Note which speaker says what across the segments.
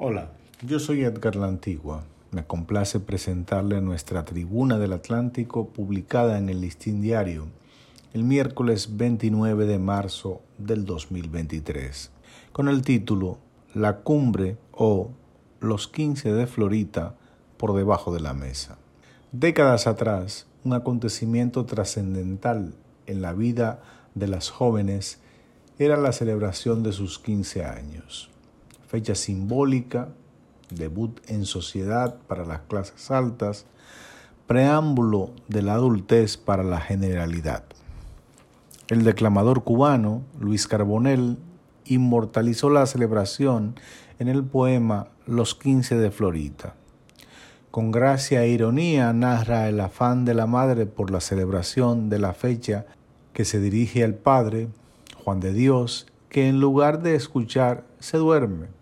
Speaker 1: Hola, yo soy Edgar La Antigua. Me complace presentarle nuestra Tribuna del Atlántico publicada en el Listín Diario el miércoles 29 de marzo del 2023, con el título La cumbre o Los 15 de Florita por debajo de la mesa. Décadas atrás, un acontecimiento trascendental en la vida de las jóvenes era la celebración de sus 15 años fecha simbólica, debut en sociedad para las clases altas, preámbulo de la adultez para la generalidad. El declamador cubano Luis Carbonell inmortalizó la celebración en el poema Los quince de Florita. Con gracia e ironía narra el afán de la madre por la celebración de la fecha que se dirige al padre, Juan de Dios, que en lugar de escuchar se duerme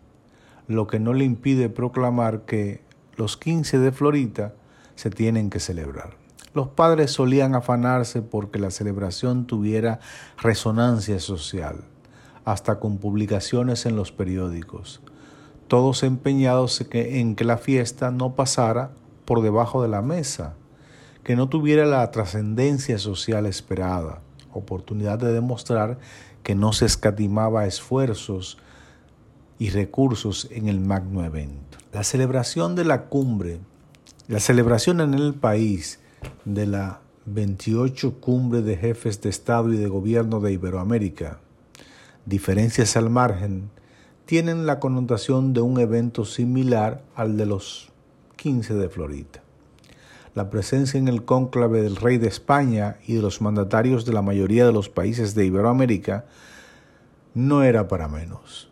Speaker 1: lo que no le impide proclamar que los 15 de Florita se tienen que celebrar. Los padres solían afanarse porque la celebración tuviera resonancia social, hasta con publicaciones en los periódicos, todos empeñados en que la fiesta no pasara por debajo de la mesa, que no tuviera la trascendencia social esperada, oportunidad de demostrar que no se escatimaba esfuerzos y recursos en el magno evento. La celebración de la cumbre, la celebración en el país de la 28 cumbre de jefes de Estado y de Gobierno de Iberoamérica, diferencias al margen, tienen la connotación de un evento similar al de los 15 de Florida. La presencia en el cónclave del rey de España y de los mandatarios de la mayoría de los países de Iberoamérica no era para menos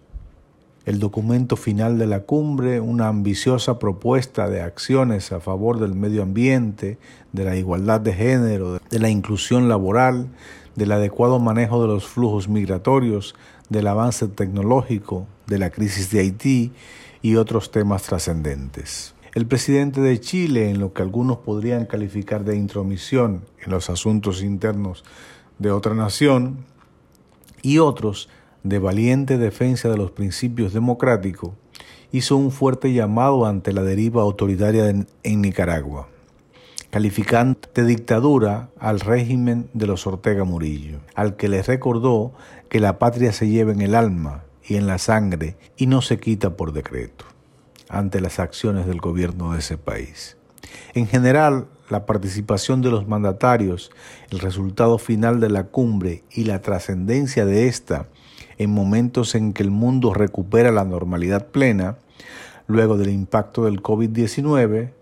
Speaker 1: el documento final de la cumbre, una ambiciosa propuesta de acciones a favor del medio ambiente, de la igualdad de género, de la inclusión laboral, del adecuado manejo de los flujos migratorios, del avance tecnológico, de la crisis de Haití y otros temas trascendentes. El presidente de Chile, en lo que algunos podrían calificar de intromisión en los asuntos internos de otra nación, y otros de valiente defensa de los principios democráticos, hizo un fuerte llamado ante la deriva autoritaria en, Nicaragua, calificando de dictadura al régimen de los Ortega Murillo, al que le recordó que la patria se lleva en el alma y en la sangre y no se quita por decreto, ante las acciones del gobierno de ese país. En general, la participación de los mandatarios, el resultado final de la cumbre y la trascendencia de esta en momentos en que el mundo recupera la normalidad plena, luego del impacto del COVID-19,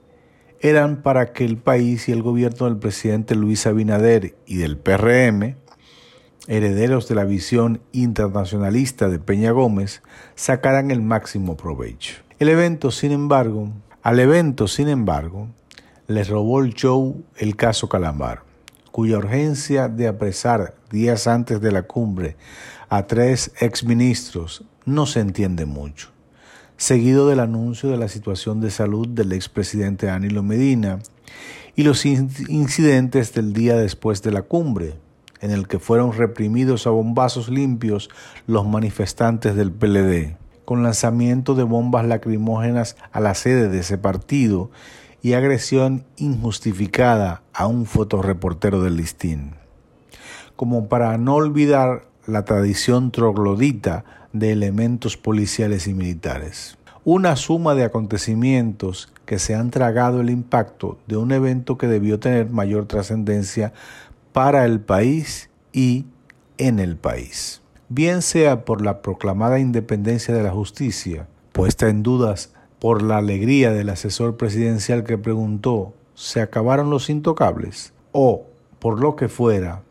Speaker 1: eran para que el país y el gobierno del presidente Luis Abinader y del PRM, herederos de la visión internacionalista de Peña Gómez, sacaran el máximo provecho. El evento, sin embargo, al evento, sin embargo, les robó el show el caso Calamar, cuya urgencia de apresar días antes de la cumbre a tres exministros no se entiende mucho, seguido del anuncio de la situación de salud del expresidente Danilo Medina y los incidentes del día después de la cumbre, en el que fueron reprimidos a bombazos limpios los manifestantes del PLD, con lanzamiento de bombas lacrimógenas a la sede de ese partido y agresión injustificada a un fotoreportero del listín. Como para no olvidar la tradición troglodita de elementos policiales y militares. Una suma de acontecimientos que se han tragado el impacto de un evento que debió tener mayor trascendencia para el país y en el país. Bien sea por la proclamada independencia de la justicia, puesta en dudas por la alegría del asesor presidencial que preguntó ¿se acabaron los intocables? o por lo que fuera,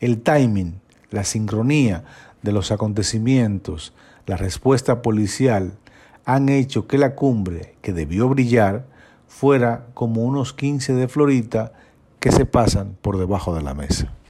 Speaker 1: el timing la sincronía de los acontecimientos, la respuesta policial, han hecho que la cumbre, que debió brillar, fuera como unos 15 de Florita que se pasan por debajo de la mesa.